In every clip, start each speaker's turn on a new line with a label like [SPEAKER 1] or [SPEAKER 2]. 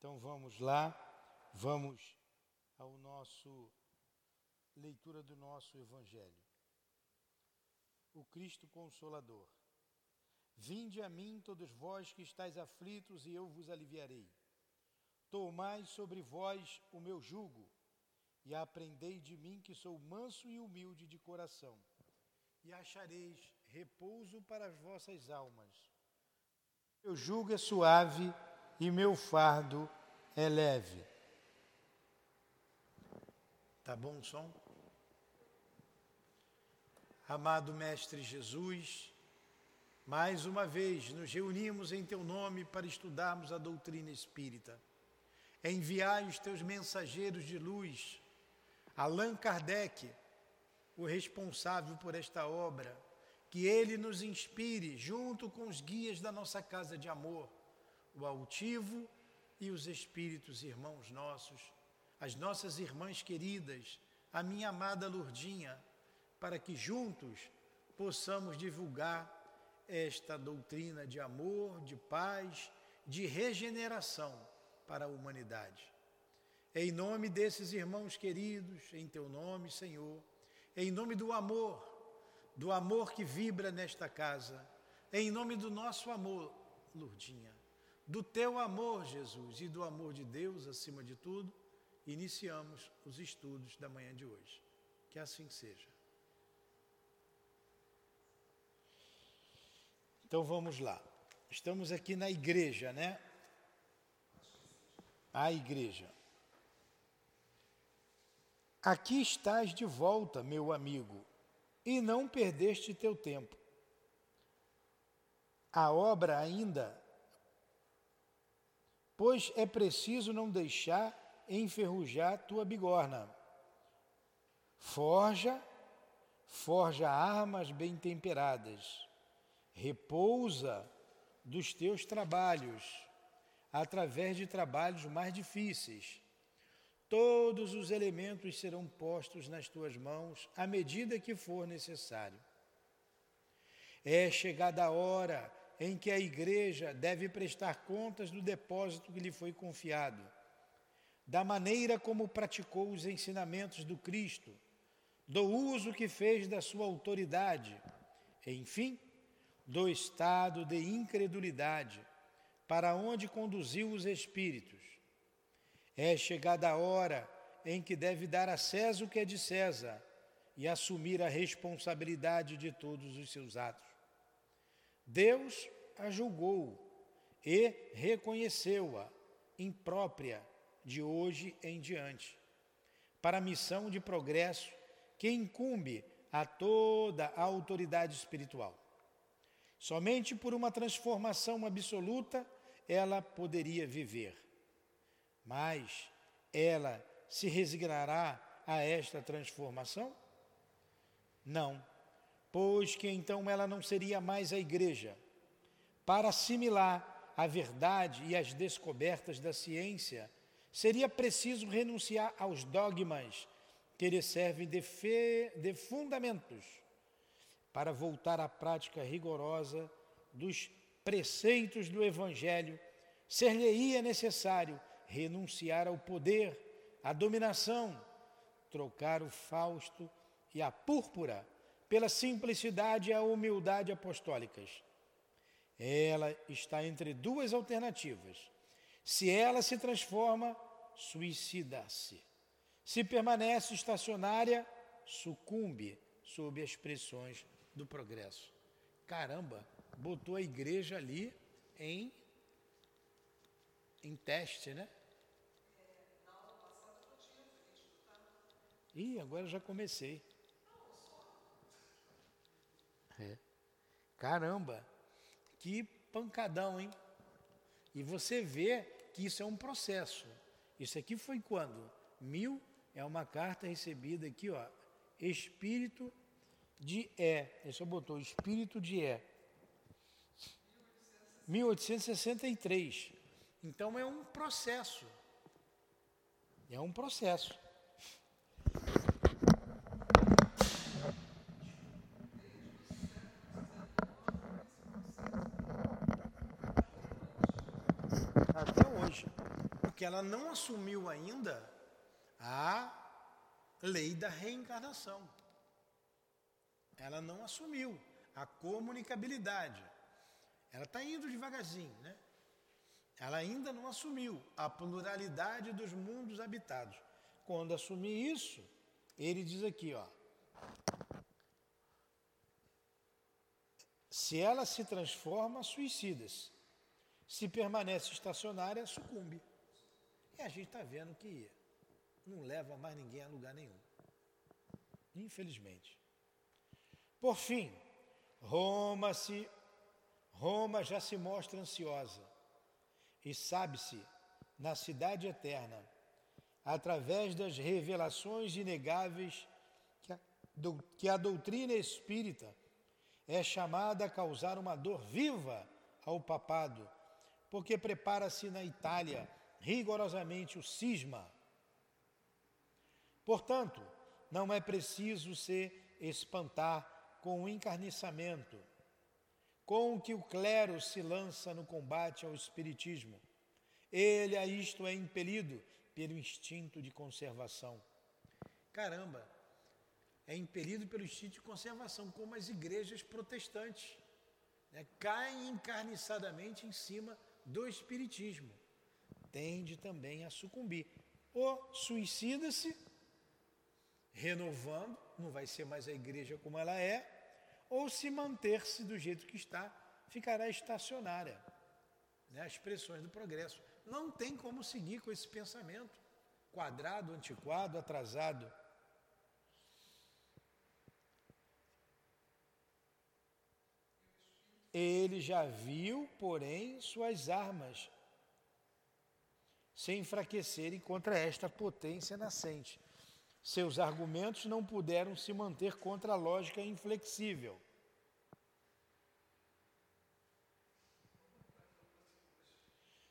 [SPEAKER 1] Então vamos lá, vamos ao nosso leitura do nosso evangelho. O Cristo consolador. Vinde a mim todos vós que estáis aflitos e eu vos aliviarei. Tomai sobre vós o meu jugo e aprendei de mim que sou manso e humilde de coração, e achareis repouso para as vossas almas. Meu jugo é suave e meu fardo é leve. Tá bom o som? Amado Mestre Jesus, mais uma vez nos reunimos em Teu nome para estudarmos a doutrina espírita. Enviai os Teus mensageiros de luz, Allan Kardec, o responsável por esta obra, que ele nos inspire junto com os guias da nossa casa de amor, o altivo e os espíritos irmãos nossos, as nossas irmãs queridas, a minha amada Lourdinha, para que juntos possamos divulgar esta doutrina de amor, de paz, de regeneração para a humanidade. Em nome desses irmãos queridos, em teu nome, Senhor, em nome do amor, do amor que vibra nesta casa, em nome do nosso amor, Lourdinha, do teu amor, Jesus, e do amor de Deus acima de tudo, iniciamos os estudos da manhã de hoje. Que assim seja. Então vamos lá. Estamos aqui na igreja, né? A igreja. Aqui estás de volta, meu amigo, e não perdeste teu tempo. A obra ainda pois é preciso não deixar enferrujar tua bigorna. Forja, forja armas bem temperadas. Repousa dos teus trabalhos, através de trabalhos mais difíceis. Todos os elementos serão postos nas tuas mãos à medida que for necessário. É chegada a hora em que a igreja deve prestar contas do depósito que lhe foi confiado, da maneira como praticou os ensinamentos do Cristo, do uso que fez da sua autoridade, enfim, do estado de incredulidade para onde conduziu os espíritos. É chegada a hora em que deve dar a César o que é de César e assumir a responsabilidade de todos os seus atos. Deus a julgou e reconheceu-a imprópria de hoje em diante, para a missão de progresso que incumbe a toda a autoridade espiritual. Somente por uma transformação absoluta ela poderia viver. Mas ela se resignará a esta transformação? Não pois que então ela não seria mais a igreja. Para assimilar a verdade e as descobertas da ciência, seria preciso renunciar aos dogmas que lhe servem de, fe, de fundamentos para voltar à prática rigorosa dos preceitos do Evangelho, ser-lhe-ia necessário renunciar ao poder, à dominação, trocar o fausto e a púrpura pela simplicidade e a humildade apostólicas. Ela está entre duas alternativas. Se ela se transforma, suicida-se. Se permanece estacionária, sucumbe sob as pressões do progresso. Caramba, botou a igreja ali em, em teste, né? Ih, agora já comecei. É. Caramba, que pancadão, hein? E você vê que isso é um processo. Isso aqui foi quando? Mil é uma carta recebida aqui, ó. Espírito de É. Ele só botou Espírito de É. 1863. Então é um processo. É um processo. Porque ela não assumiu ainda a lei da reencarnação. Ela não assumiu a comunicabilidade. Ela está indo devagarzinho, né? Ela ainda não assumiu a pluralidade dos mundos habitados. Quando assumir isso, ele diz aqui, ó. Se ela se transforma, suicida-se. Se permanece estacionária, sucumbe. E a gente está vendo que não leva mais ninguém a lugar nenhum. Infelizmente. Por fim, Roma se Roma já se mostra ansiosa e sabe-se na cidade eterna, através das revelações inegáveis que a, do, que a doutrina espírita é chamada a causar uma dor viva ao papado, porque prepara-se na Itália rigorosamente o cisma. Portanto, não é preciso se espantar com o encarniçamento com que o clero se lança no combate ao espiritismo. Ele a isto é impelido pelo instinto de conservação. Caramba, é impelido pelo instinto de conservação, como as igrejas protestantes. Né? Caem encarniçadamente em cima do espiritismo. Tende também a sucumbir. Ou suicida-se, renovando, não vai ser mais a igreja como ela é, ou se manter-se do jeito que está, ficará estacionária. Né? As expressões do progresso. Não tem como seguir com esse pensamento quadrado, antiquado, atrasado. Ele já viu, porém, suas armas se enfraquecerem contra esta potência nascente. Seus argumentos não puderam se manter contra a lógica inflexível.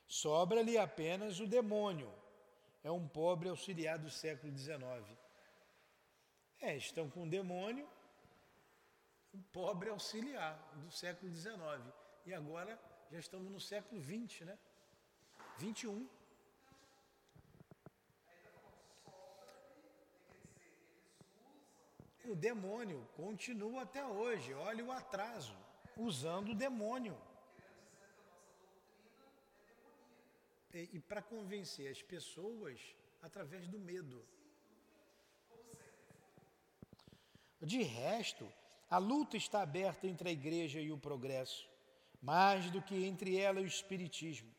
[SPEAKER 1] Sobra-lhe apenas o demônio. É um pobre auxiliar do século XIX. É, estão com o demônio, um pobre auxiliar do século XIX. E agora já estamos no século XX, né? 21. O demônio continua até hoje, olha o atraso, usando o demônio. E, e para convencer as pessoas através do medo. De resto, a luta está aberta entre a igreja e o progresso, mais do que entre ela e o espiritismo.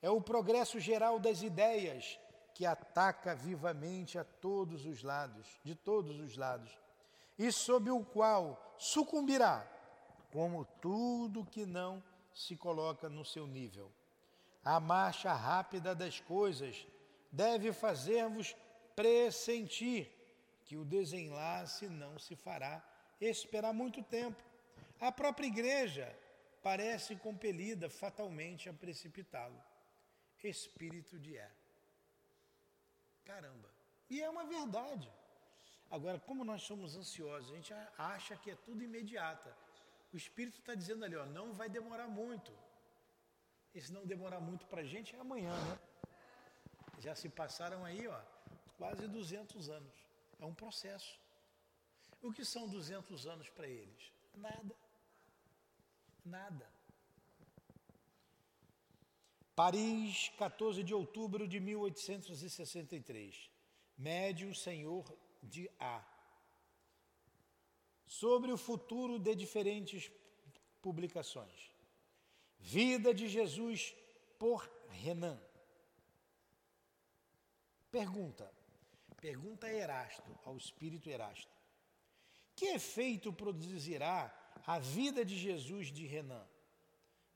[SPEAKER 1] É o progresso geral das ideias que ataca vivamente a todos os lados, de todos os lados e sob o qual sucumbirá, como tudo que não se coloca no seu nível. A marcha rápida das coisas deve fazer-vos pressentir que o desenlace não se fará esperar muito tempo. A própria igreja parece compelida fatalmente a precipitá-lo. Espírito de é. Caramba. E é uma verdade. Agora, como nós somos ansiosos, a gente acha que é tudo imediata. O Espírito está dizendo ali, ó, não vai demorar muito. E se não demorar muito para a gente, é amanhã, né? Já se passaram aí, ó, quase 200 anos. É um processo. O que são 200 anos para eles? Nada. Nada. Paris, 14 de outubro de 1863. Médium Senhor de A. Sobre o futuro de diferentes publicações. Vida de Jesus por Renan. Pergunta. Pergunta Erasto, ao espírito Erasto. Que efeito produzirá a vida de Jesus de Renan?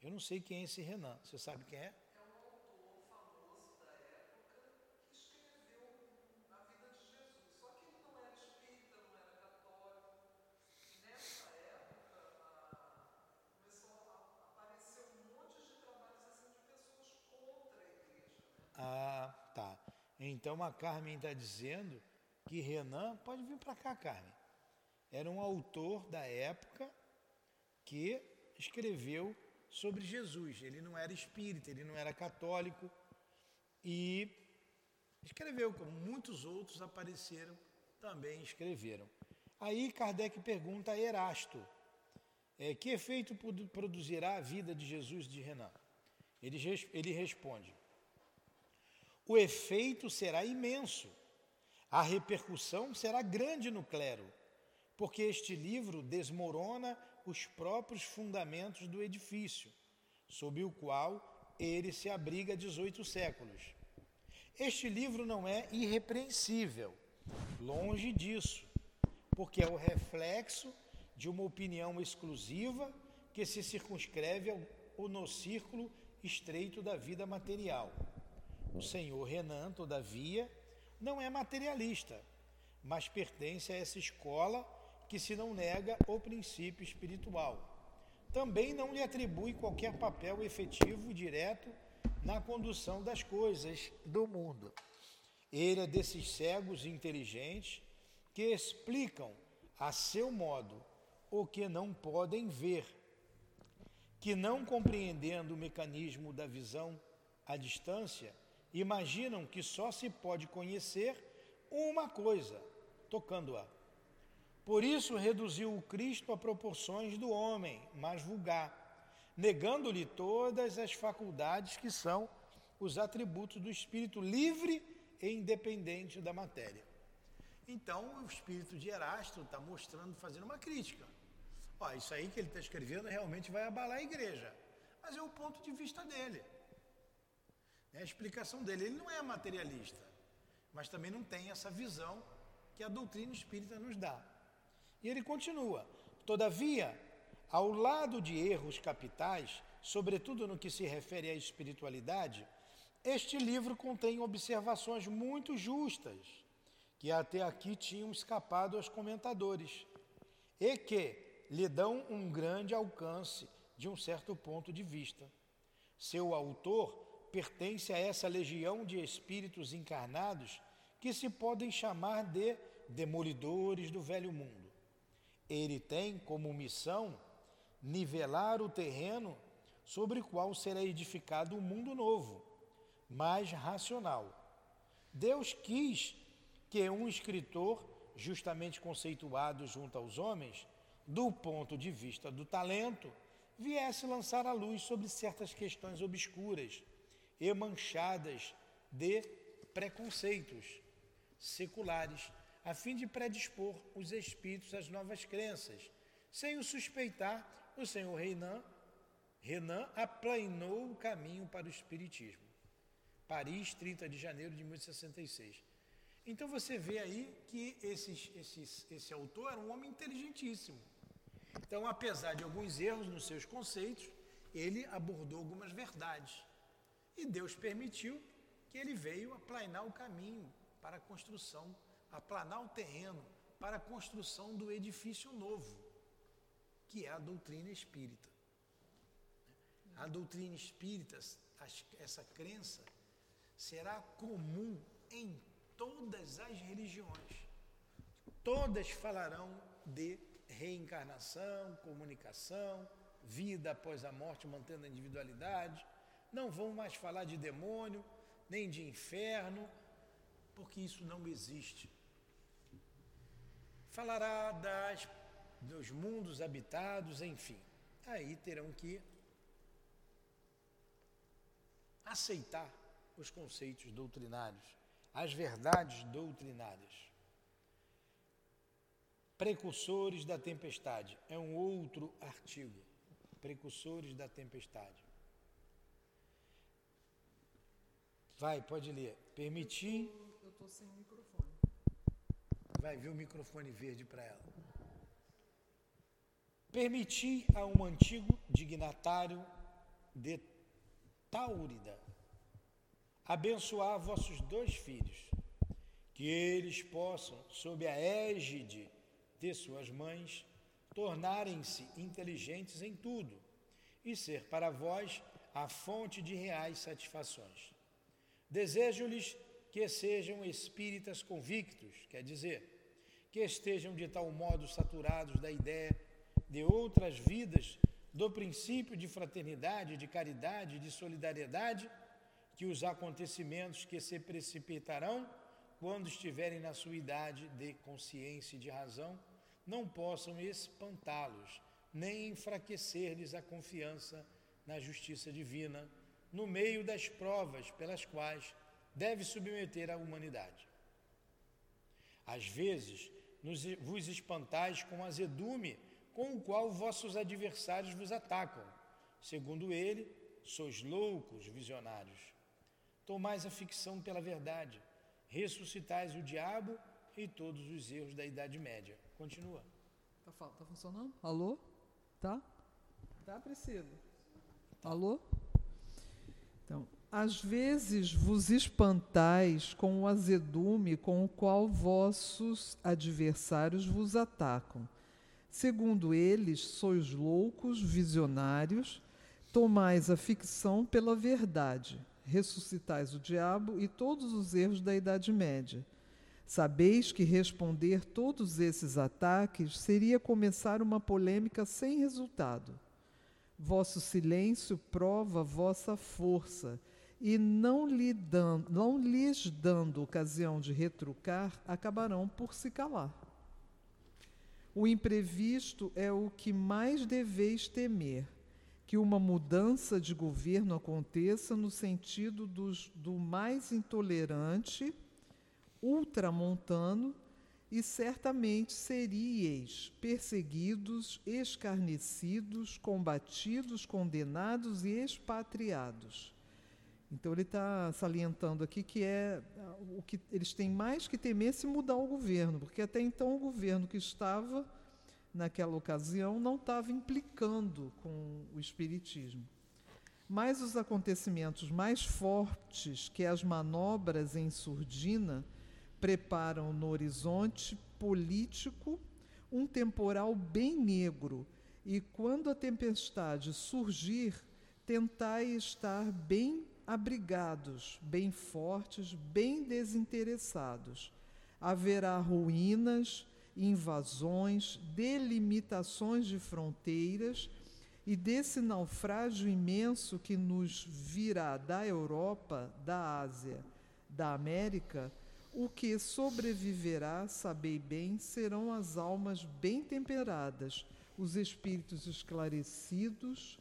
[SPEAKER 1] Eu não sei quem é esse Renan. Você sabe quem é? Então a Carmen está dizendo que Renan, pode vir para cá, Carmen, era um autor da época que escreveu sobre Jesus. Ele não era espírita, ele não era católico, e escreveu, como muitos outros apareceram, também escreveram. Aí Kardec pergunta a Erasto, é, que efeito produzirá a vida de Jesus de Renan? Ele, ele responde, o efeito será imenso, a repercussão será grande no clero, porque este livro desmorona os próprios fundamentos do edifício, sob o qual ele se abriga há 18 séculos. Este livro não é irrepreensível, longe disso, porque é o reflexo de uma opinião exclusiva que se circunscreve ao, no círculo estreito da vida material. O senhor Renan, todavia, não é materialista, mas pertence a essa escola que se não nega o princípio espiritual. Também não lhe atribui qualquer papel efetivo direto na condução das coisas do mundo. Ele é desses cegos inteligentes que explicam a seu modo o que não podem ver, que não compreendendo o mecanismo da visão à distância, imaginam que só se pode conhecer uma coisa, tocando-a. Por isso reduziu o Cristo a proporções do homem, mais vulgar, negando-lhe todas as faculdades que são os atributos do espírito livre e independente da matéria. Então, o espírito de Erasto está mostrando, fazendo uma crítica. Ó, isso aí que ele está escrevendo realmente vai abalar a igreja. Mas é o ponto de vista dele. É a explicação dele. Ele não é materialista, mas também não tem essa visão que a doutrina espírita nos dá. E ele continua: todavia, ao lado de erros capitais, sobretudo no que se refere à espiritualidade, este livro contém observações muito justas, que até aqui tinham escapado aos comentadores, e que lhe dão um grande alcance de um certo ponto de vista. Seu autor pertence a essa legião de espíritos encarnados que se podem chamar de demolidores do velho mundo. Ele tem como missão nivelar o terreno sobre o qual será edificado um mundo novo, mais racional. Deus quis que um escritor, justamente conceituado junto aos homens, do ponto de vista do talento, viesse lançar a luz sobre certas questões obscuras e manchadas de preconceitos seculares, a fim de predispor os espíritos às novas crenças. Sem o suspeitar, o senhor Renan, Renan aplainou o caminho para o espiritismo. Paris, 30 de janeiro de 1866. Então você vê aí que esses, esses, esse autor era um homem inteligentíssimo. Então, apesar de alguns erros nos seus conceitos, ele abordou algumas verdades. E Deus permitiu que ele veio aplanar o caminho para a construção, aplanar o terreno para a construção do edifício novo, que é a doutrina espírita. A doutrina espírita, essa crença, será comum em todas as religiões. Todas falarão de reencarnação, comunicação, vida após a morte, mantendo a individualidade não vão mais falar de demônio, nem de inferno, porque isso não existe. Falará das, dos mundos habitados, enfim. Aí terão que aceitar os conceitos doutrinários, as verdades doutrinárias. Precursores da tempestade é um outro artigo. Precursores da tempestade. Vai, pode ler. Permitir.
[SPEAKER 2] Eu estou sem microfone.
[SPEAKER 1] Vai, ver o microfone verde para ela. Permitir a um antigo dignatário de Taurida abençoar vossos dois filhos, que eles possam, sob a égide de suas mães, tornarem-se inteligentes em tudo e ser para vós a fonte de reais satisfações. Desejo-lhes que sejam espíritas convictos, quer dizer, que estejam de tal modo saturados da ideia de outras vidas, do princípio de fraternidade, de caridade, de solidariedade, que os acontecimentos que se precipitarão quando estiverem na sua idade de consciência e de razão não possam espantá-los, nem enfraquecer-lhes a confiança na justiça divina, no meio das provas pelas quais deve submeter a humanidade. Às vezes, nos, vos espantais com azedume com o qual vossos adversários vos atacam. Segundo ele, sois loucos visionários. Tomais a ficção pela verdade, ressuscitais o diabo e todos os erros da Idade Média. Continua.
[SPEAKER 2] Tá, tá funcionando? Alô? Tá? Tá, Priscila? Alô? Então, às vezes vos espantais com o azedume com o qual vossos adversários vos atacam. Segundo eles, sois loucos, visionários, tomais a ficção pela verdade, ressuscitais o diabo e todos os erros da Idade Média Sabeis que responder todos esses ataques seria começar uma polêmica sem resultado. Vosso silêncio prova vossa força, e não, lhe não lhes dando ocasião de retrucar, acabarão por se calar. O imprevisto é o que mais deveis temer, que uma mudança de governo aconteça no sentido dos, do mais intolerante ultramontano, e certamente seríeis perseguidos, escarnecidos, combatidos, condenados e expatriados. Então ele está salientando aqui que é o que eles têm mais que temer se mudar o governo, porque até então o governo que estava naquela ocasião não estava implicando com o espiritismo. Mas os acontecimentos mais fortes que as manobras em surdina preparam no horizonte político um temporal bem negro, e quando a tempestade surgir, tentai estar bem abrigados, bem fortes, bem desinteressados. Haverá ruínas, invasões, delimitações de fronteiras, e desse naufrágio imenso que nos virá da Europa, da Ásia, da América, o que sobreviverá, sabei bem, serão as almas bem temperadas, os espíritos esclarecidos,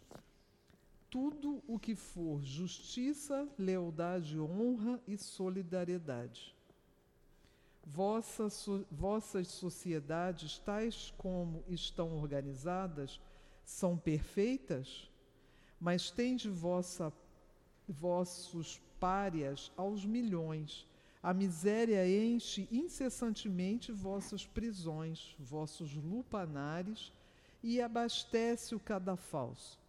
[SPEAKER 2] tudo o que for justiça, lealdade, honra e solidariedade. Vossa, so, vossas sociedades, tais como estão organizadas, são perfeitas, mas tende vossa, vossos párias aos milhões a miséria enche incessantemente vossas prisões, vossos lupanares e abastece o cadafalso.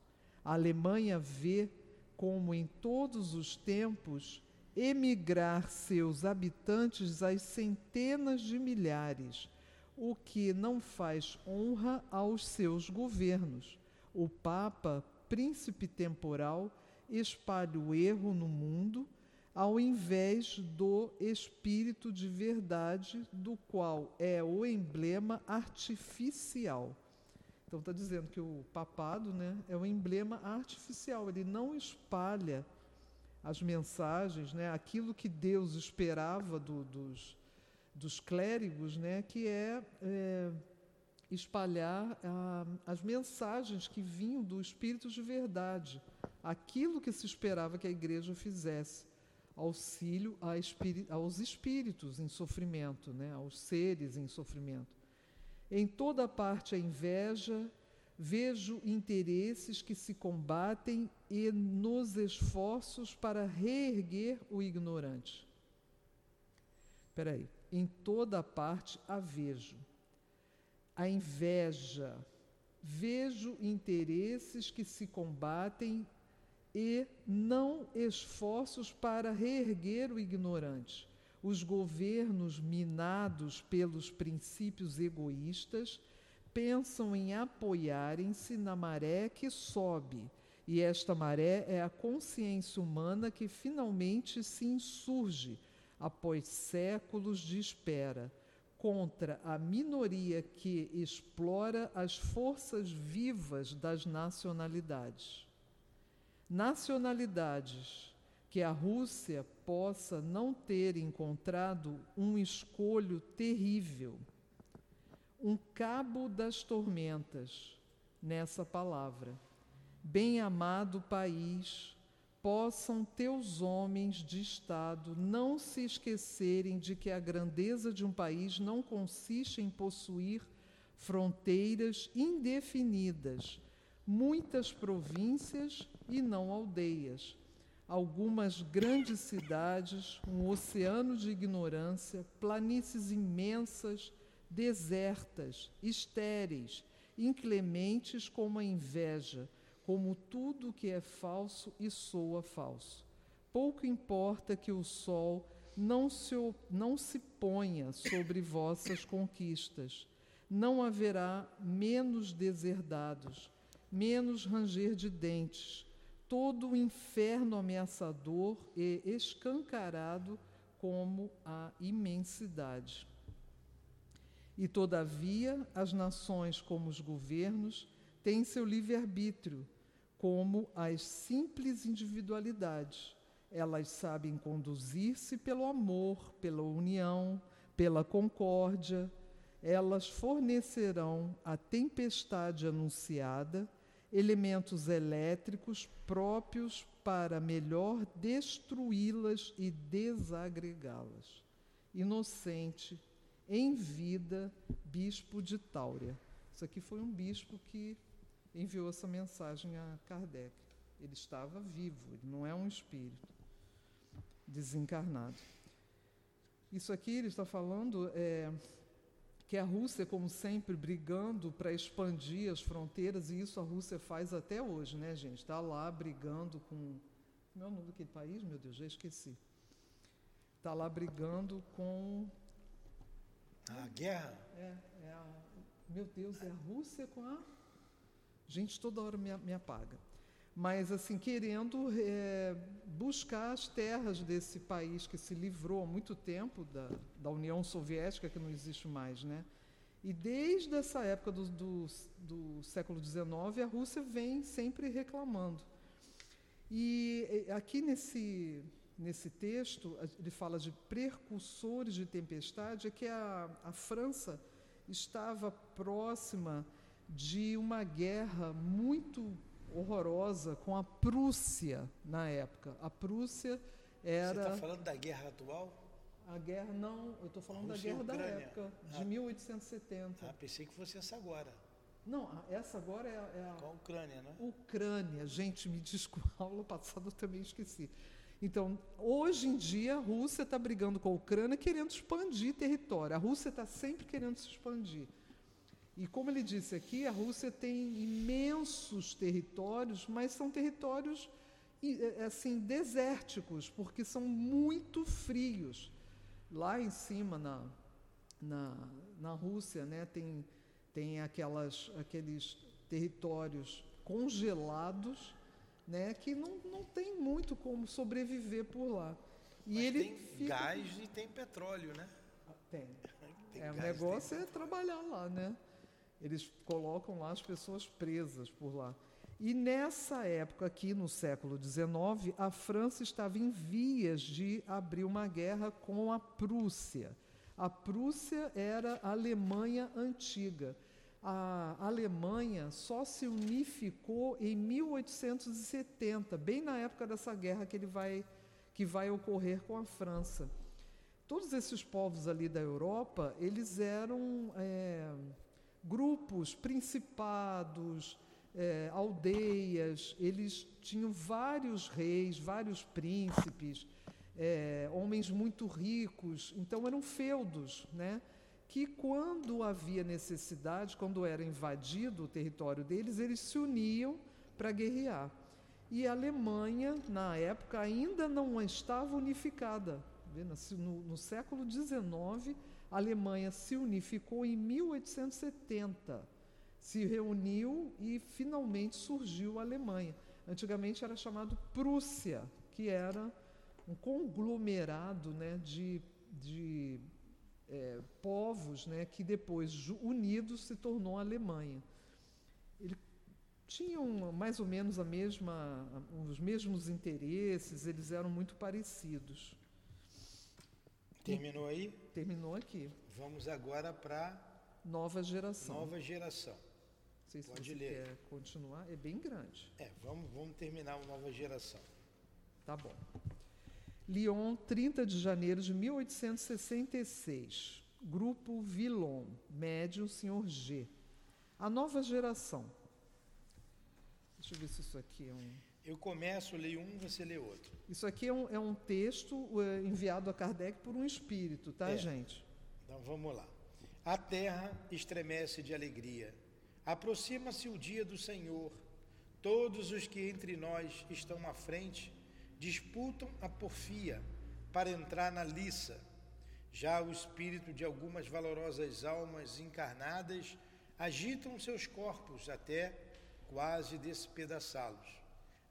[SPEAKER 2] A Alemanha vê, como em todos os tempos, emigrar seus habitantes às centenas de milhares, o que não faz honra aos seus governos. O Papa, príncipe temporal, espalha o erro no mundo ao invés do espírito de verdade, do qual é o emblema artificial. Então está dizendo que o papado né, é o emblema artificial, ele não espalha as mensagens, né, aquilo que Deus esperava do, dos, dos clérigos, né, que é, é espalhar ah, as mensagens que vinham do Espírito de verdade, aquilo que se esperava que a igreja fizesse auxílio aos espíritos em sofrimento, né, aos seres em sofrimento. Em toda parte a inveja, vejo interesses que se combatem e nos esforços para reerguer o ignorante. Espera aí. Em toda parte a vejo. A inveja. Vejo interesses que se combatem e não esforços para reerguer o ignorante. Os governos minados pelos princípios egoístas pensam em apoiarem-se na maré que sobe, e esta maré é a consciência humana que finalmente se insurge, após séculos de espera, contra a minoria que explora as forças vivas das nacionalidades nacionalidades que a Rússia possa não ter encontrado um escolho terrível, um cabo das tormentas nessa palavra. Bem-amado país, possam teus homens de Estado não se esquecerem de que a grandeza de um país não consiste em possuir fronteiras indefinidas, muitas províncias e não aldeias, algumas grandes cidades, um oceano de ignorância, planícies imensas, desertas, estéreis, inclementes como a inveja, como tudo que é falso e soa falso. Pouco importa que o sol não se, não se ponha sobre vossas conquistas. Não haverá menos deserdados, menos ranger de dentes, todo o inferno ameaçador e escancarado como a imensidade. E, todavia, as nações, como os governos, têm seu livre-arbítrio como as simples individualidades. Elas sabem conduzir-se pelo amor, pela união, pela concórdia. Elas fornecerão à tempestade anunciada elementos elétricos próprios para melhor destruí-las e desagregá-las. Inocente, em vida, bispo de Táurea. Isso aqui foi um bispo que enviou essa mensagem a Kardec. Ele estava vivo, ele não é um espírito desencarnado. Isso aqui ele está falando é, que a Rússia, como sempre, brigando para expandir as fronteiras, e isso a Rússia faz até hoje, né, gente? Está lá brigando com. Como é o nome daquele país? Meu Deus, já esqueci. Está lá brigando com.
[SPEAKER 1] A guerra?
[SPEAKER 2] É, é a, meu Deus, é a Rússia com a. Gente, toda hora me, me apaga. Mas, assim, querendo é, buscar as terras desse país que se livrou há muito tempo da, da União Soviética, que não existe mais, né? E desde essa época do, do, do século XIX, a Rússia vem sempre reclamando. E aqui nesse, nesse texto, ele fala de precursores de tempestade, é que a, a França estava próxima de uma guerra muito horrorosa com a Prússia na época. A Prússia era.
[SPEAKER 1] Você está falando da guerra atual?
[SPEAKER 2] A guerra, não, eu estou falando da guerra da época, de ah, 1870.
[SPEAKER 1] Ah, pensei que fosse essa agora.
[SPEAKER 2] Não, essa agora é, é
[SPEAKER 1] a. Com a Ucrânia, né?
[SPEAKER 2] Ucrânia, gente, me desculpa, a aula passada eu também esqueci. Então, hoje em dia, a Rússia está brigando com a Ucrânia querendo expandir território. A Rússia está sempre querendo se expandir. E como ele disse aqui, a Rússia tem imensos territórios, mas são territórios é, assim desérticos, porque são muito frios. Lá em cima na, na, na Rússia, né, tem, tem aquelas, aqueles territórios congelados, né, que não, não tem muito como sobreviver por lá.
[SPEAKER 1] E Mas ele tem fica... gás e tem petróleo, né?
[SPEAKER 2] Tem. tem é, o negócio é trabalhar lá, né? Eles colocam lá as pessoas presas por lá. E nessa época, aqui no século XIX, a França estava em vias de abrir uma guerra com a Prússia. A Prússia era a Alemanha antiga. A Alemanha só se unificou em 1870, bem na época dessa guerra que, ele vai, que vai ocorrer com a França. Todos esses povos ali da Europa, eles eram. É, grupos, principados, é, aldeias, eles tinham vários reis, vários príncipes, é, homens muito ricos, então eram feudos, né? que quando havia necessidade, quando era invadido o território deles, eles se uniam para guerrear. E a Alemanha, na época, ainda não estava unificada. No, no século XIX, a Alemanha se unificou em 1870, se reuniu e finalmente surgiu a Alemanha. Antigamente era chamado Prússia, que era um conglomerado né, de, de é, povos né, que depois, unidos, se tornou a Alemanha. Ele tinham mais ou menos a mesma, os mesmos interesses, eles eram muito parecidos.
[SPEAKER 1] Terminou aí?
[SPEAKER 2] Terminou aqui.
[SPEAKER 1] Vamos agora para
[SPEAKER 2] Nova geração.
[SPEAKER 1] nova geração.
[SPEAKER 2] Não sei se
[SPEAKER 1] Pode
[SPEAKER 2] você
[SPEAKER 1] ler.
[SPEAKER 2] quer continuar. É bem grande.
[SPEAKER 1] É, vamos, vamos terminar o nova geração.
[SPEAKER 2] Tá bom. Lyon, 30 de janeiro de 1866. Grupo Villon, médium Sr. G. A nova geração. Deixa eu ver se isso aqui é um.
[SPEAKER 1] Eu começo, leio um, você lê outro.
[SPEAKER 2] Isso aqui é um, é um texto eh, enviado a Kardec por um espírito, tá,
[SPEAKER 1] É.
[SPEAKER 2] gente?
[SPEAKER 1] Então vamos lá. A terra estremece de alegria. Aproxima-se o dia do Senhor. Todos os que entre nós estão à frente disputam a porfia para entrar na liça. Já o espírito de algumas valorosas almas encarnadas agitam seus corpos até quase despedaçá-los.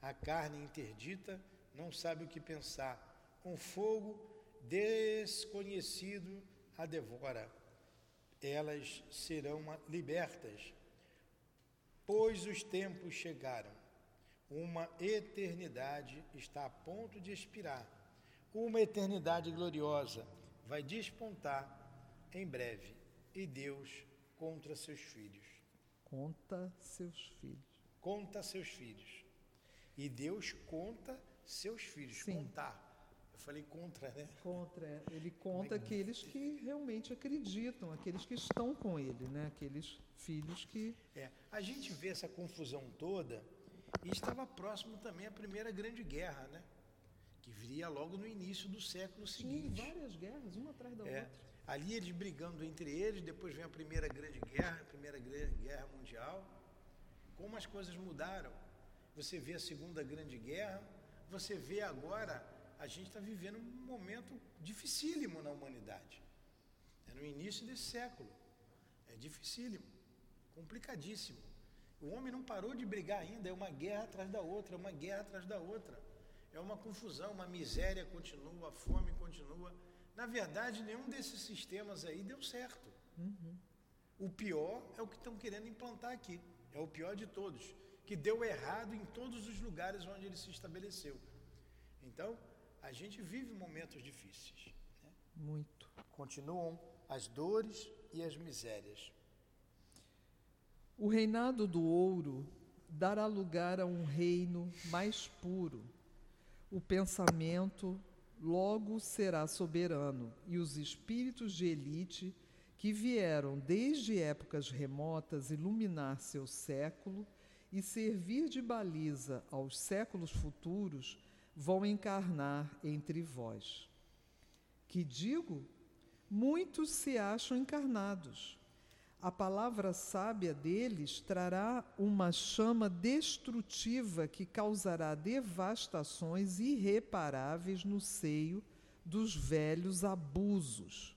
[SPEAKER 1] A carne interdita não sabe o que pensar. Um fogo desconhecido a devora. Elas serão libertas, pois os tempos chegaram. Uma eternidade está a ponto de expirar. Uma eternidade gloriosa vai despontar em breve. E Deus contra seus filhos.
[SPEAKER 2] Conta seus filhos.
[SPEAKER 1] Conta seus filhos. E Deus conta seus filhos.
[SPEAKER 2] Sim.
[SPEAKER 1] Contar. Eu falei contra, né?
[SPEAKER 2] Contra, é, ele conta aqueles que realmente acreditam, aqueles que estão com ele, né? Aqueles filhos que
[SPEAKER 1] É, a gente vê essa confusão toda e estava próximo também à Primeira Grande Guerra, né? Que viria logo no início do século seguinte.
[SPEAKER 2] várias guerras, uma atrás da
[SPEAKER 1] É,
[SPEAKER 2] outra.
[SPEAKER 1] ali eles brigando entre eles, depois vem a Primeira Grande Guerra, a Primeira Guerra Mundial. Como as coisas mudaram. Você vê a Segunda Grande Guerra, você vê agora, a gente está vivendo um momento dificílimo na humanidade. É no início desse século. É dificílimo, complicadíssimo. O homem não parou de brigar ainda, é uma guerra atrás da outra, é uma guerra atrás da outra. É uma confusão, uma miséria continua, a fome continua. Na verdade, nenhum desses sistemas aí deu certo. O pior é o que estão querendo implantar aqui. É o pior de todos, que deu errado em todos os lugares onde ele se estabeleceu. Então, a gente vive momentos difíceis. né?
[SPEAKER 2] Muito.
[SPEAKER 1] Continuam as dores e as misérias.
[SPEAKER 2] O reinado do ouro dará lugar a um reino mais puro. O pensamento logo será soberano e os espíritos de elite que vieram desde épocas remotas iluminar seu século e servir de baliza aos séculos futuros vão encarnar entre vós. Que digo? Muitos se acham encarnados. A palavra sábia deles trará uma chama destrutiva que causará devastações irreparáveis no seio dos velhos abusos.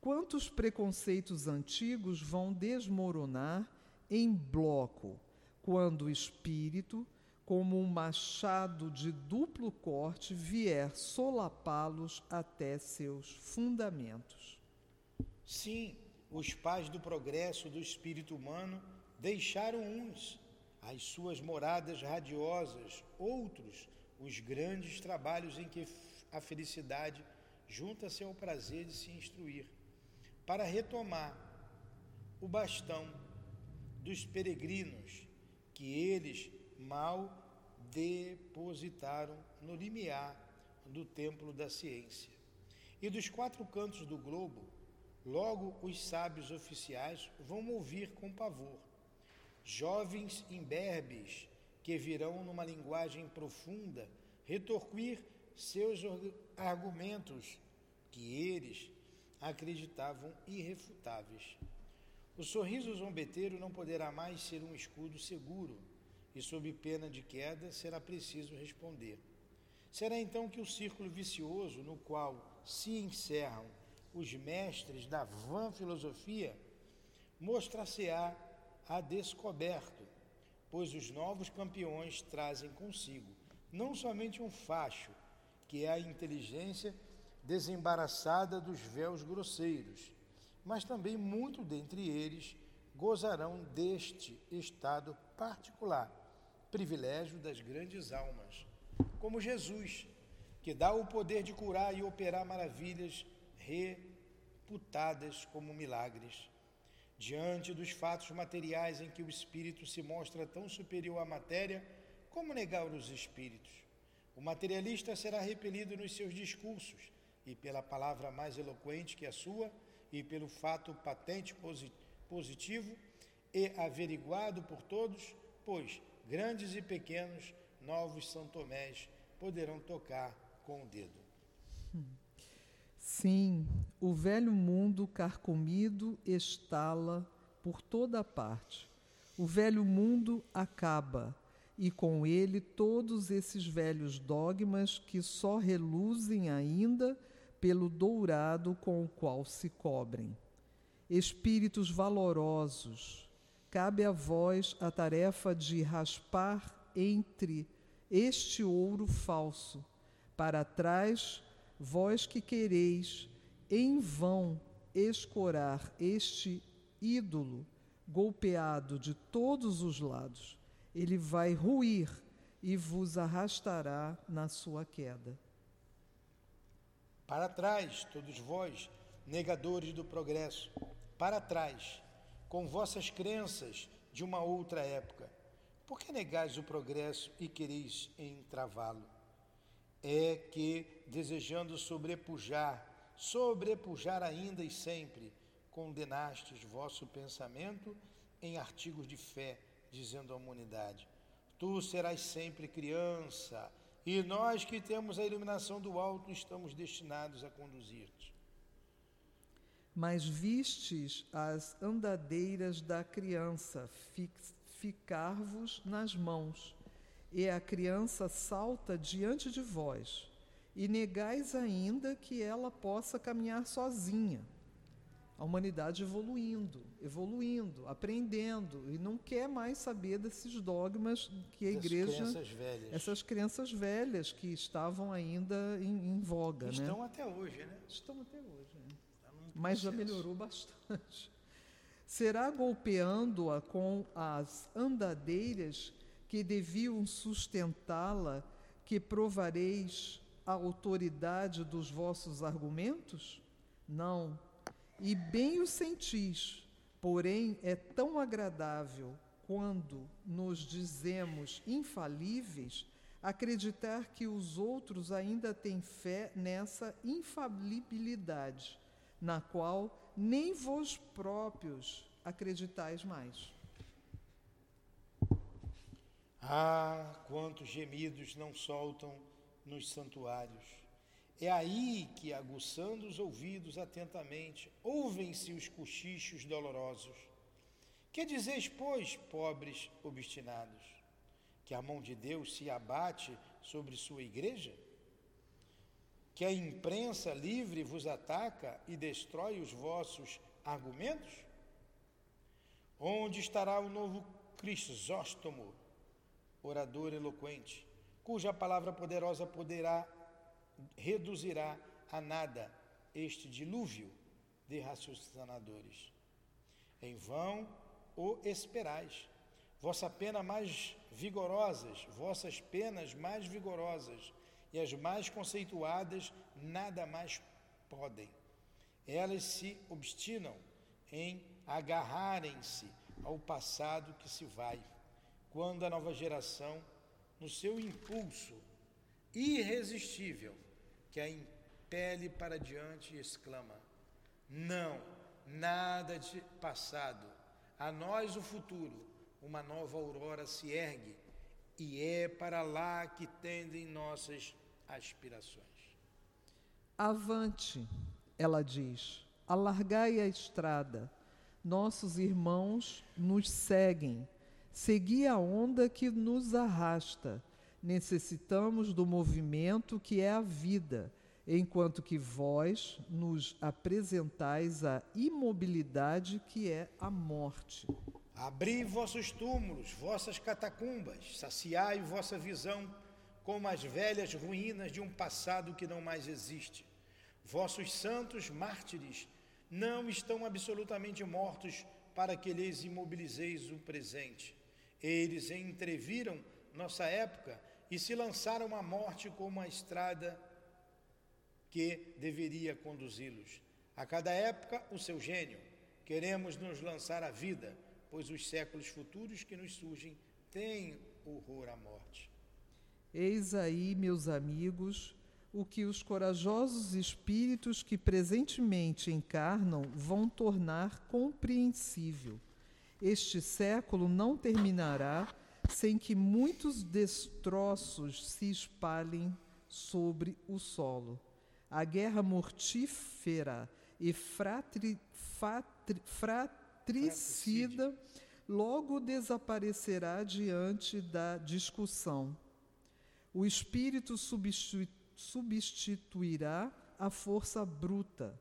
[SPEAKER 2] Quantos preconceitos antigos vão desmoronar em bloco quando o espírito, como um machado de duplo corte, vier solapá-los até seus fundamentos?
[SPEAKER 1] Sim, os pais do progresso do espírito humano deixaram uns as suas moradas radiosas, outros os grandes trabalhos em que a felicidade junta-se ao prazer de se instruir, para retomar o bastão dos peregrinos que eles mal depositaram no limiar do templo da ciência. E dos quatro cantos do globo, logo os sábios oficiais vão ouvir com pavor. Jovens imberbes que virão numa linguagem profunda retorquir seus argumentos que eles acreditavam irrefutáveis. O sorriso zombeteiro não poderá mais ser um escudo seguro, e sob pena de queda será preciso responder. Será então que o círculo vicioso no qual se encerram os mestres da vã filosofia mostrar-se-á a descoberto, pois os novos campeões trazem consigo não somente um facho, que é a inteligência desembaraçada dos véus grosseiros, mas também muito dentre eles gozarão deste estado particular, privilégio das grandes almas, como Jesus, que dá o poder de curar e operar maravilhas reputadas como milagres. Diante dos fatos materiais em que o espírito se mostra tão superior à matéria, como negar os espíritos? O materialista será repelido nos seus discursos e pela palavra mais eloquente que a sua, e pelo fato patente positivo e averiguado por todos, pois grandes e pequenos, novos São Tomés poderão tocar com o dedo.
[SPEAKER 2] Sim, o velho mundo carcomido estala por toda parte. O velho mundo acaba, e com ele todos esses velhos dogmas que só reluzem ainda pelo dourado com o qual se cobrem. Espíritos valorosos, cabe a vós a tarefa de raspar entre este ouro falso, para trás, vós que quereis em vão escorar este ídolo golpeado de todos os lados. Ele vai ruir e vos arrastará na sua queda.
[SPEAKER 1] Para trás, todos vós, negadores do progresso, para trás, com vossas crenças de uma outra época. Por que negais o progresso e quereis entravá-lo? É que, desejando sobrepujar, sobrepujar ainda e sempre, condenastes vosso pensamento em artigos de fé, dizendo à humanidade: Tu serás sempre criança, e nós que temos a iluminação do alto estamos destinados a conduzir-te.
[SPEAKER 2] Mas vistes as andadeiras da criança ficar-vos nas mãos, e a criança salta diante de vós, e negais ainda que ela possa caminhar sozinha a humanidade evoluindo, evoluindo, aprendendo e não quer mais saber desses dogmas que a
[SPEAKER 1] Essas
[SPEAKER 2] igreja,
[SPEAKER 1] crenças velhas.
[SPEAKER 2] essas crenças velhas que estavam ainda em, em voga,
[SPEAKER 1] Estão
[SPEAKER 2] né?
[SPEAKER 1] até hoje, né?
[SPEAKER 2] Estão até hoje, né?
[SPEAKER 1] Num
[SPEAKER 2] mas já melhorou bastante. Será golpeando-a com as andadeiras que deviam sustentá-la que provareis a autoridade dos vossos argumentos? Não e bem o sentis, porém é tão agradável quando nos dizemos infalíveis acreditar que os outros ainda têm fé nessa infalibilidade, na qual nem vós próprios acreditais mais.
[SPEAKER 1] Ah, quantos gemidos não soltam nos santuários. É aí que, aguçando os ouvidos atentamente, ouvem-se os cochichos dolorosos. Que dizeis, pois, pobres obstinados? Que a mão de Deus se abate sobre sua igreja? Que a imprensa livre vos ataca e destrói os vossos argumentos? Onde estará o novo Crisóstomo, orador eloquente, cuja palavra poderosa poderá reduzirá a nada este dilúvio de raciocinadores. Em vão o esperais. Vossa pena mais vigorosas, vossas penas mais vigorosas e as mais conceituadas nada mais podem. Elas se obstinam em agarrarem-se ao passado que se vai, quando a nova geração, no seu impulso irresistível, que a impele para diante e exclama: Não, nada de passado, a nós o futuro, uma nova aurora se ergue, e é para lá que tendem nossas aspirações.
[SPEAKER 2] Avante, ela diz, alargai a estrada. Nossos irmãos nos seguem. Segui a onda que nos arrasta. Necessitamos do movimento que é a vida, enquanto que vós nos apresentais a imobilidade que é a morte.
[SPEAKER 1] Abri vossos túmulos, vossas catacumbas, saciai vossa visão como as velhas ruínas de um passado que não mais existe. Vossos santos mártires não estão absolutamente mortos para que lhes imobilizeis o presente. Eles entreviram nossa época e se lançaram à morte como a estrada que deveria conduzi-los. A cada época, o seu gênio. Queremos nos lançar à vida, pois os séculos futuros que nos surgem têm horror à morte.
[SPEAKER 2] Eis aí, meus amigos, o que os corajosos espíritos que presentemente encarnam vão tornar compreensível. Este século não terminará sem que muitos destroços se espalhem sobre o solo. A guerra mortífera e fratri, fatri, fratricida logo desaparecerá diante da discussão. O espírito substituirá a força bruta,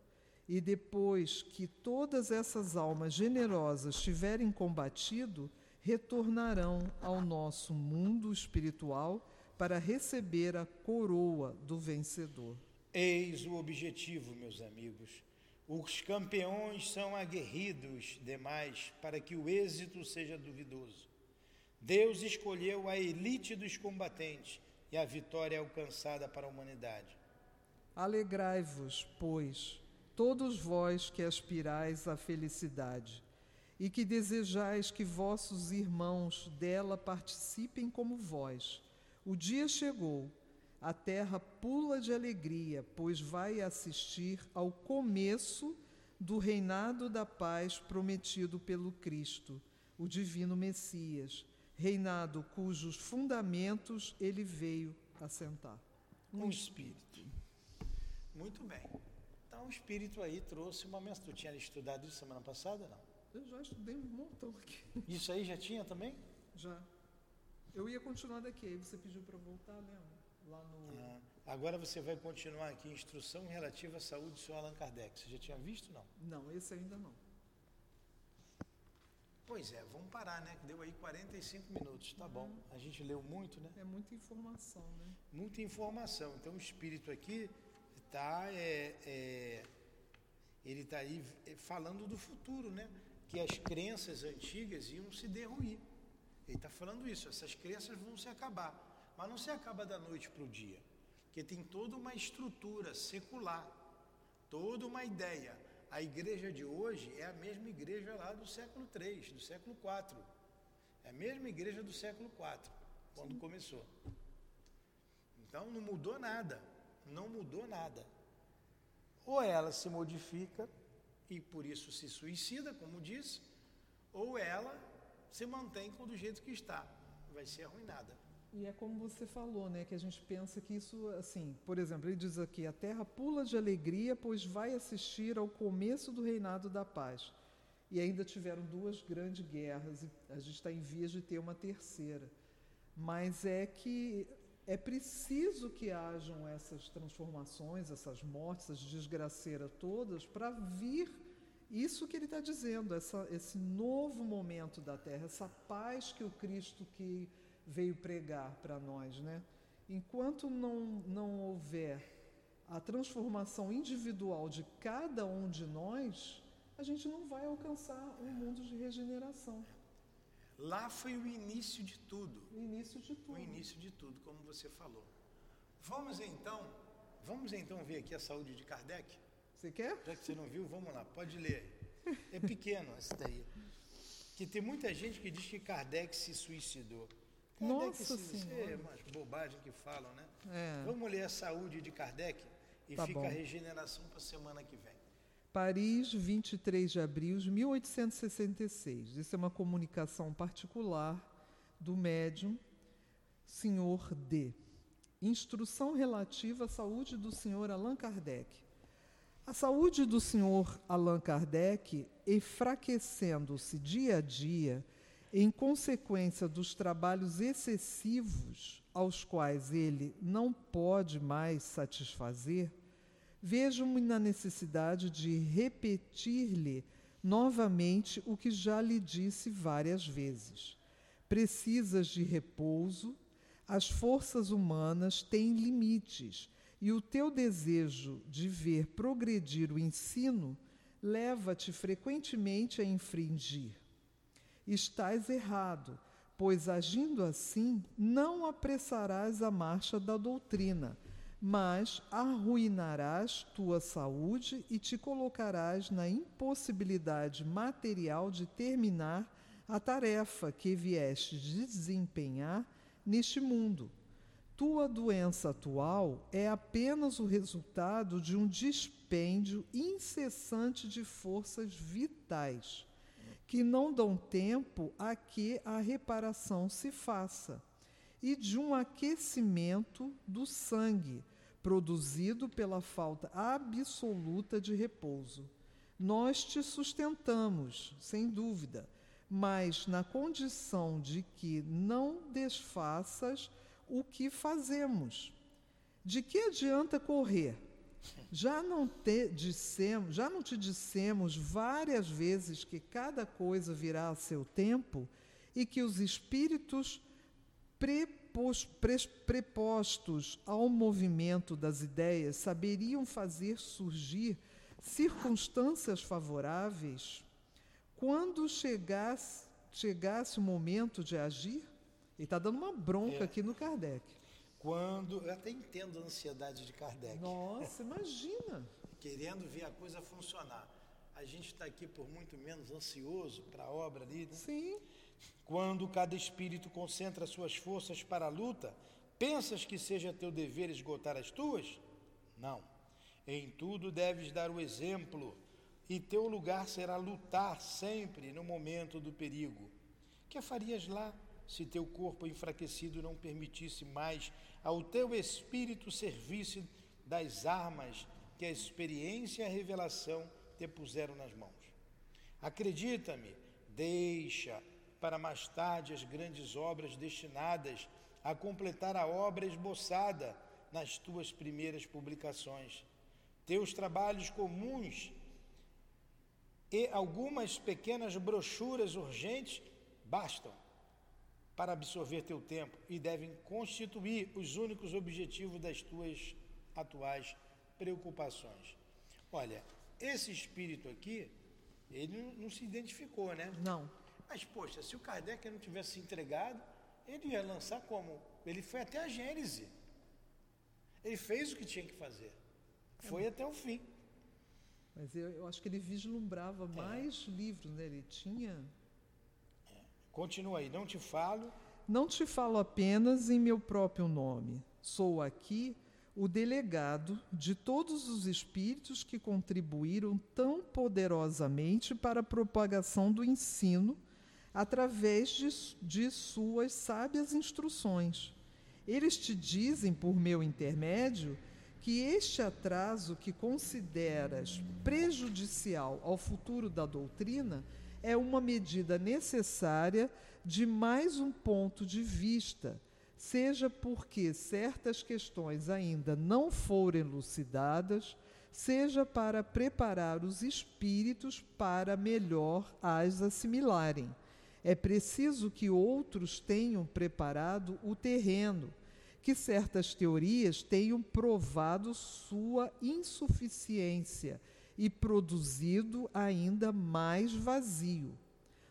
[SPEAKER 2] e depois que todas essas almas generosas tiverem combatido, retornarão ao nosso mundo espiritual para receber a coroa do vencedor.
[SPEAKER 1] Eis o objetivo, meus amigos. Os campeões são aguerridos demais para que o êxito seja duvidoso. Deus escolheu a elite dos combatentes e a vitória é alcançada para a humanidade.
[SPEAKER 2] Alegrai-vos, pois, todos vós que aspirais à felicidade e que desejais que vossos irmãos dela participem como vós. O dia chegou, a terra pula de alegria, pois vai assistir ao começo do reinado da paz prometido pelo Cristo, o divino Messias, reinado cujos fundamentos ele veio assentar.
[SPEAKER 1] Um espírito. Muito bem. Então o espírito aí trouxe uma mensagem. Tu tinha estudado isso semana passada, não?
[SPEAKER 2] Eu já estudei um montão aqui.
[SPEAKER 1] Isso aí já tinha também?
[SPEAKER 2] Já. Eu ia continuar daqui, aí você pediu para voltar, né? Lá no.
[SPEAKER 1] Ah, agora você vai continuar aqui, instrução relativa à saúde do senhor Allan Kardec. Você já tinha visto, não?
[SPEAKER 2] Não, esse ainda não.
[SPEAKER 1] Pois é, vamos parar, né? Deu aí 45 minutos, tá uhum. bom. A gente leu muito, né?
[SPEAKER 2] É muita informação, né?
[SPEAKER 1] Muita informação. Então o espírito aqui está é, é, ele está aí falando do futuro, né? Que as crenças antigas iam se derruir. Ele está falando isso, essas crenças vão se acabar. Mas não se acaba da noite para o dia, porque tem toda uma estrutura secular, toda uma ideia. A igreja de hoje é a mesma igreja lá do século III, do século IV. É a mesma igreja do século IV, quando Sim. começou. Então não mudou nada, não mudou nada. Ou ela se modifica e por isso se suicida, como disse, ou ela se mantém do jeito que está, vai ser arruinada.
[SPEAKER 2] E é como você falou, né, que a gente pensa que isso, assim, por exemplo, ele diz aqui: a terra pula de alegria, pois vai assistir ao começo do reinado da paz. E ainda tiveram duas grandes guerras, e a gente está em vias de ter uma terceira. Mas é que é preciso que hajam essas transformações, essas mortes, essas desgraceiras todas, para vir isso que ele está dizendo, essa, esse novo momento da Terra, essa paz que o Cristo que veio pregar para nós, né? Enquanto não, não houver a transformação individual de cada um de nós, a gente não vai alcançar um mundo de regeneração.
[SPEAKER 1] Lá foi o início de tudo.
[SPEAKER 2] O início de tudo.
[SPEAKER 1] O início de tudo, como você falou. Vamos então, vamos então ver aqui a saúde de Kardec?
[SPEAKER 2] Você quer?
[SPEAKER 1] Já que você não viu, vamos lá, pode ler. É pequeno esse daí. Que tem muita gente que diz que Kardec se suicidou.
[SPEAKER 2] Kardec Nossa se,
[SPEAKER 1] Senhora. É umas bobagem que falam, né?
[SPEAKER 2] É.
[SPEAKER 1] Vamos ler a saúde de Kardec e
[SPEAKER 2] tá
[SPEAKER 1] fica
[SPEAKER 2] bom.
[SPEAKER 1] a regeneração para a semana que vem.
[SPEAKER 2] Paris, 23 de abril de 1866. Isso é uma comunicação particular do médium Senhor D. Instrução relativa à saúde do senhor Allan Kardec. A saúde do senhor Allan Kardec, enfraquecendo-se dia a dia, em consequência dos trabalhos excessivos aos quais ele não pode mais satisfazer, vejo-me na necessidade de repetir-lhe novamente o que já lhe disse várias vezes. Precisas de repouso, as forças humanas têm limites e o teu desejo de ver progredir o ensino leva-te frequentemente a infringir. Estás errado, pois agindo assim, não apressarás a marcha da doutrina, mas arruinarás tua saúde e te colocarás na impossibilidade material de terminar a tarefa que vieste desempenhar neste mundo. Tua doença atual é apenas o resultado de um dispêndio incessante de forças vitais que não dão tempo a que a reparação se faça, e de um aquecimento do sangue, produzido pela falta absoluta de repouso. Nós te sustentamos, sem dúvida, mas na condição de que não desfaças o que fazemos. De que adianta correr? Já não, te dissemos, já não te dissemos várias vezes que cada coisa virá a seu tempo e que os espíritos prepos, pre, prepostos ao movimento das ideias saberiam fazer surgir circunstâncias favoráveis quando chegasse, chegasse o momento de agir? Ele está dando uma bronca é. aqui no Kardec.
[SPEAKER 1] Quando. Eu até entendo a ansiedade de Kardec.
[SPEAKER 2] Nossa, imagina!
[SPEAKER 1] Querendo ver a coisa funcionar. A gente está aqui por muito menos ansioso para a obra ali, né?
[SPEAKER 2] Sim.
[SPEAKER 1] Quando cada espírito concentra suas forças para a luta, pensas que seja teu dever esgotar as tuas? Não. Em tudo deves dar o exemplo, e teu lugar será lutar sempre no momento do perigo. Que farias lá se teu corpo enfraquecido não permitisse mais ao teu espírito serviço das armas que a experiência e a revelação te puseram nas mãos. Acredita-me, deixa para mais tarde as grandes obras destinadas a completar a obra esboçada nas tuas primeiras publicações. Teus trabalhos comuns e algumas pequenas brochuras urgentes bastam para absorver teu tempo e devem constituir os únicos objetivos das tuas atuais preocupações. Olha, esse espírito aqui, ele não, se identificou, né?
[SPEAKER 2] Não.
[SPEAKER 1] Mas, poxa, se o Kardec não tivesse se entregado, ele ia lançar como? Ele foi até a Gênese. Ele fez o que tinha que fazer. Foi é. até o fim.
[SPEAKER 2] Mas eu, eu, acho que ele vislumbrava é. mais livros, né? Ele tinha
[SPEAKER 1] Continua aí, não te falo.
[SPEAKER 2] Não te falo apenas em meu próprio nome. Sou aqui o delegado de todos os espíritos que contribuíram tão poderosamente para a propagação do ensino através de, de suas sábias instruções. Eles te dizem, por meu intermédio, que este atraso que consideras prejudicial ao futuro da doutrina é uma medida necessária de mais um ponto de vista, seja porque certas questões ainda não foram elucidadas, seja para preparar os espíritos para melhor as assimilarem. É preciso que outros tenham preparado o terreno, que certas teorias tenham provado sua insuficiência e produzido ainda mais vazio.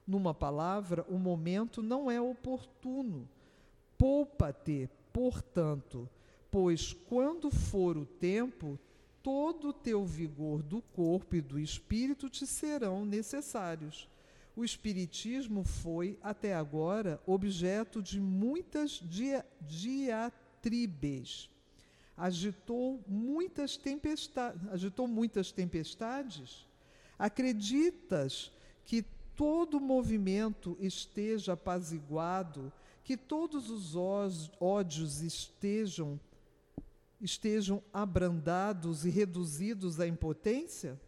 [SPEAKER 2] Numa palavra, o momento não é oportuno. Poupa-te, portanto, pois quando for o tempo, todo o teu vigor do corpo e do espírito te serão necessários. O Espiritismo foi, até agora, objeto de muitas dia diatribes agitou muitas tempestades, agitou muitas tempestades? Acreditas que todo movimento esteja apaziguado, que todos os ódios estejam estejam abrandados e reduzidos à impotência?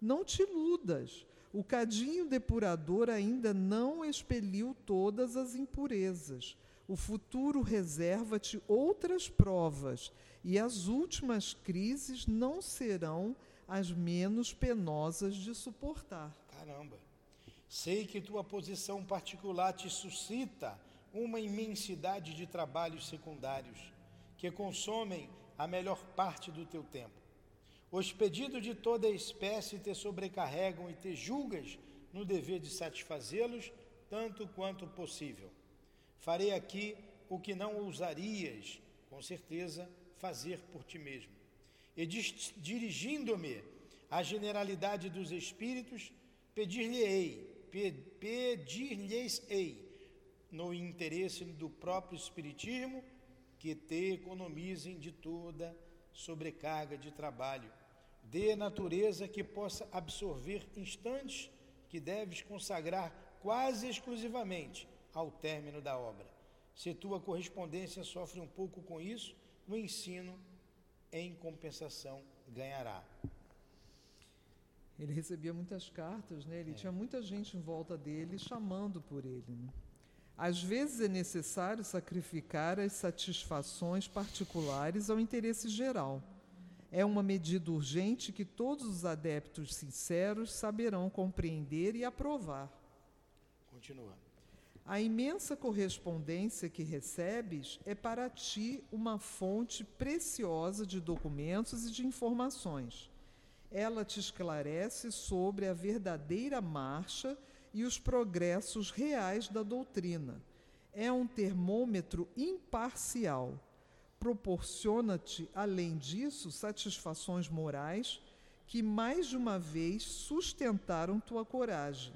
[SPEAKER 2] Não te iludas. O cadinho depurador ainda não expeliu todas as impurezas. O futuro reserva-te outras provas e as últimas crises não serão as menos penosas de suportar.
[SPEAKER 1] Caramba! Sei que tua posição particular te suscita uma imensidade de trabalhos secundários que consomem a melhor parte do teu tempo. Os pedidos de toda espécie te sobrecarregam e te julgas no dever de satisfazê-los tanto quanto possível. Farei aqui o que não ousarias, com certeza, fazer por ti mesmo. E dirigindo-me à generalidade dos espíritos, pedir-lhe-ei, pedir-lhes-ei, no interesse do próprio Espiritismo, que te economizem de toda sobrecarga de trabalho, de natureza que possa absorver instantes que deves consagrar quase exclusivamente ao término da obra. Se tua correspondência sofre um pouco com isso, no ensino, em compensação, ganhará.
[SPEAKER 2] Ele recebia muitas cartas, né? ele é. tinha muita gente em volta dele chamando por ele. Né? Às vezes é necessário sacrificar as satisfações particulares ao interesse geral. É uma medida urgente que todos os adeptos sinceros saberão compreender e aprovar.
[SPEAKER 1] Continua.
[SPEAKER 2] A imensa correspondência que recebes é para ti uma fonte preciosa de documentos e de informações. Ela te esclarece sobre a verdadeira marcha e os progressos reais da doutrina. É um termômetro imparcial. Proporciona-te, além disso, satisfações morais que mais de uma vez sustentaram tua coragem,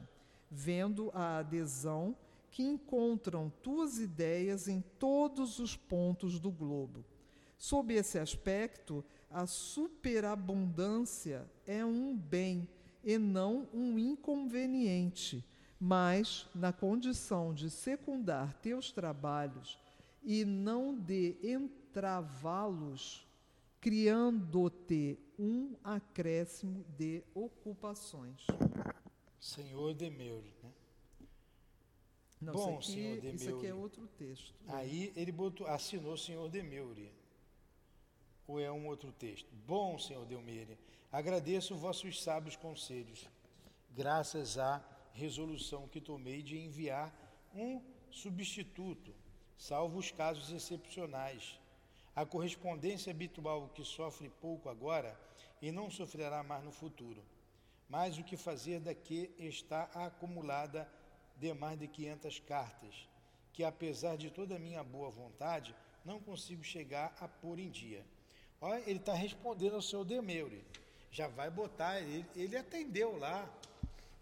[SPEAKER 2] vendo a adesão que encontram tuas ideias em todos os pontos do globo. Sob esse aspecto, a superabundância é um bem e não um inconveniente, mas na condição de secundar teus trabalhos e não de entravá-los, criando-te um acréscimo de ocupações.
[SPEAKER 1] Senhor Demeure, né?
[SPEAKER 2] Não, Bom, aqui, senhor Demeure. Isso aqui é outro texto.
[SPEAKER 1] Né? Aí ele botou, assinou senhor Demeure. Ou é um outro texto? Bom, senhor Demeure, agradeço vossos sábios conselhos, graças à resolução que tomei de enviar um substituto, salvo os casos excepcionais. A correspondência habitual que sofre pouco agora e não sofrerá mais no futuro. Mas o que fazer daqui está acumulada de mais de 500 cartas, que apesar de toda a minha boa vontade, não consigo chegar a pôr em dia. Olha, ele está respondendo ao seu Demeure. Já vai botar, ele, ele atendeu lá,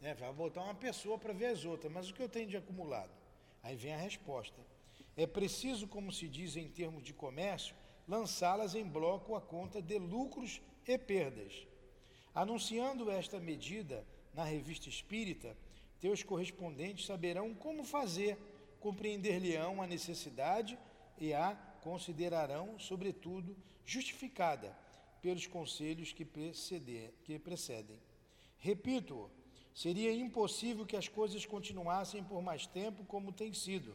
[SPEAKER 1] né? vai botar uma pessoa para ver as outras, mas o que eu tenho de acumulado? Aí vem a resposta. É preciso, como se diz em termos de comércio, lançá-las em bloco a conta de lucros e perdas. Anunciando esta medida na revista espírita, teus correspondentes saberão como fazer, compreender-lhe-ão a necessidade e a considerarão, sobretudo, justificada pelos conselhos que, preceder, que precedem. Repito, seria impossível que as coisas continuassem por mais tempo como tem sido.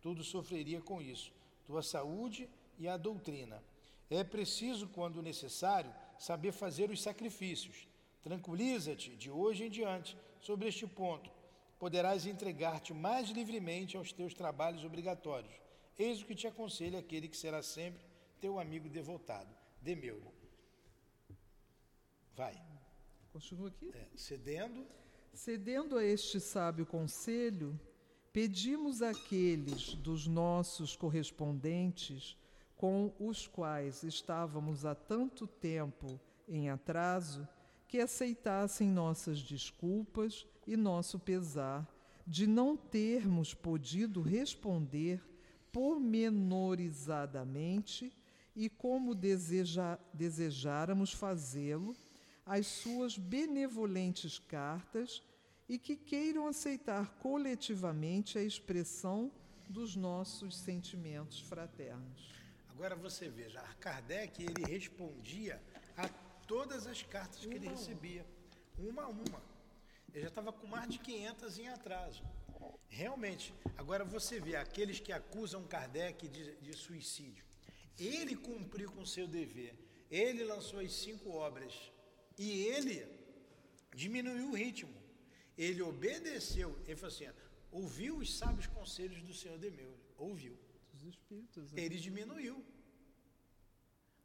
[SPEAKER 1] Tudo sofreria com isso, tua saúde e a doutrina. É preciso, quando necessário, saber fazer os sacrifícios. Tranquiliza-te de hoje em diante sobre este ponto. Poderás entregar-te mais livremente aos teus trabalhos obrigatórios. Eis o que te aconselha aquele que será sempre teu amigo devotado. Demeure. Vai.
[SPEAKER 2] Continua aqui?
[SPEAKER 1] É, cedendo.
[SPEAKER 2] Cedendo a este sábio conselho, pedimos àqueles dos nossos correspondentes com os quais estávamos há tanto tempo em atraso que aceitassem nossas desculpas e nosso pesar de não termos podido responder pormenorizadamente e como deseja, desejáramos fazê-lo às suas benevolentes cartas e que queiram aceitar coletivamente a expressão dos nossos sentimentos fraternos.
[SPEAKER 1] Agora você veja, Kardec ele respondia a todas as cartas que uma ele recebia, uma a uma. Ele já estava com mais de 500 em atraso. Realmente, agora você vê aqueles que acusam Kardec de, de suicídio. Ele cumpriu com seu dever. Ele lançou as cinco obras e ele diminuiu o ritmo. Ele obedeceu. Ele falou assim: ouviu os sábios conselhos do Senhor Demeure. Ouviu.
[SPEAKER 2] Espíritos. Né?
[SPEAKER 1] Ele diminuiu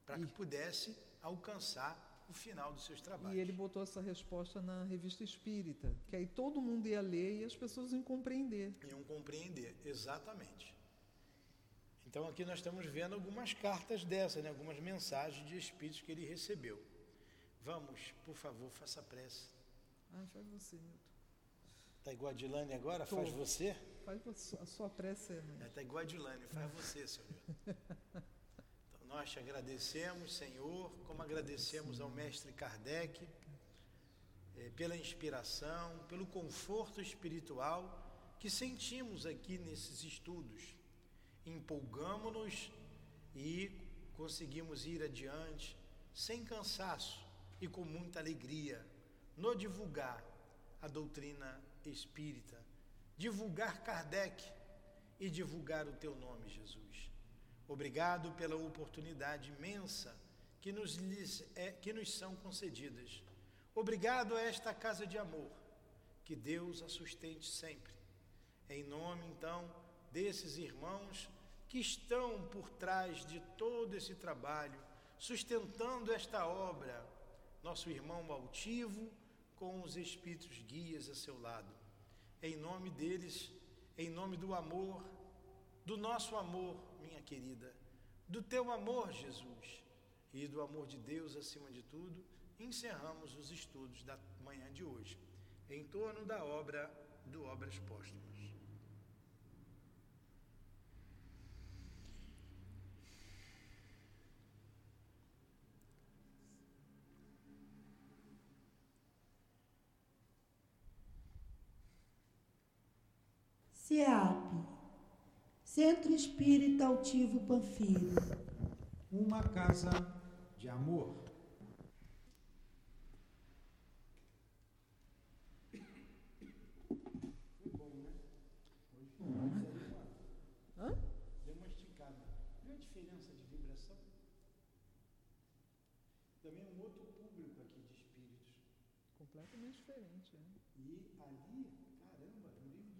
[SPEAKER 1] para que pudesse alcançar o final dos seus trabalhos.
[SPEAKER 2] E ele botou essa resposta na revista Espírita, que aí todo mundo ia ler e as pessoas iam compreender.
[SPEAKER 1] Iam compreender, exatamente. Então aqui nós estamos vendo algumas cartas dessas, né? algumas mensagens de espíritos que ele recebeu. Vamos, por favor, faça prece.
[SPEAKER 2] Ah, faz você, Milton.
[SPEAKER 1] Está igual a Dilane agora?
[SPEAKER 2] Tô.
[SPEAKER 1] Faz você?
[SPEAKER 2] Faz a sua prece, é,
[SPEAKER 1] Está igual a Dilane, faz você, Senhor. Nós te agradecemos, Senhor, como agradecemos ao Mestre Kardec eh, pela inspiração, pelo conforto espiritual que sentimos aqui nesses estudos. Empolgamos-nos e conseguimos ir adiante sem cansaço e com muita alegria no divulgar a doutrina espírita, divulgar Kardec e divulgar o teu nome, Jesus. Obrigado pela oportunidade imensa que nos, é, que nos são concedidas. Obrigado a esta casa de amor. Que Deus a sustente sempre. Em nome, então, desses irmãos que estão por trás de todo esse trabalho, sustentando esta obra, nosso irmão altivo, com os espíritos guias a seu lado. Em nome deles, em nome do amor, do nosso amor, minha querida, do teu amor, Jesus, e do amor de Deus acima de tudo, encerramos os estudos da manhã de hoje, em torno da obra do Obras Póstumas.
[SPEAKER 3] CEAP, Centro Espírita Altivo Panfiro.
[SPEAKER 4] Uma casa de amor.
[SPEAKER 2] Hã?
[SPEAKER 1] Deu uma esticada. Viu a diferença de vibração? Também um outro público aqui de espíritos.
[SPEAKER 2] Completamente diferente. É.
[SPEAKER 1] Ali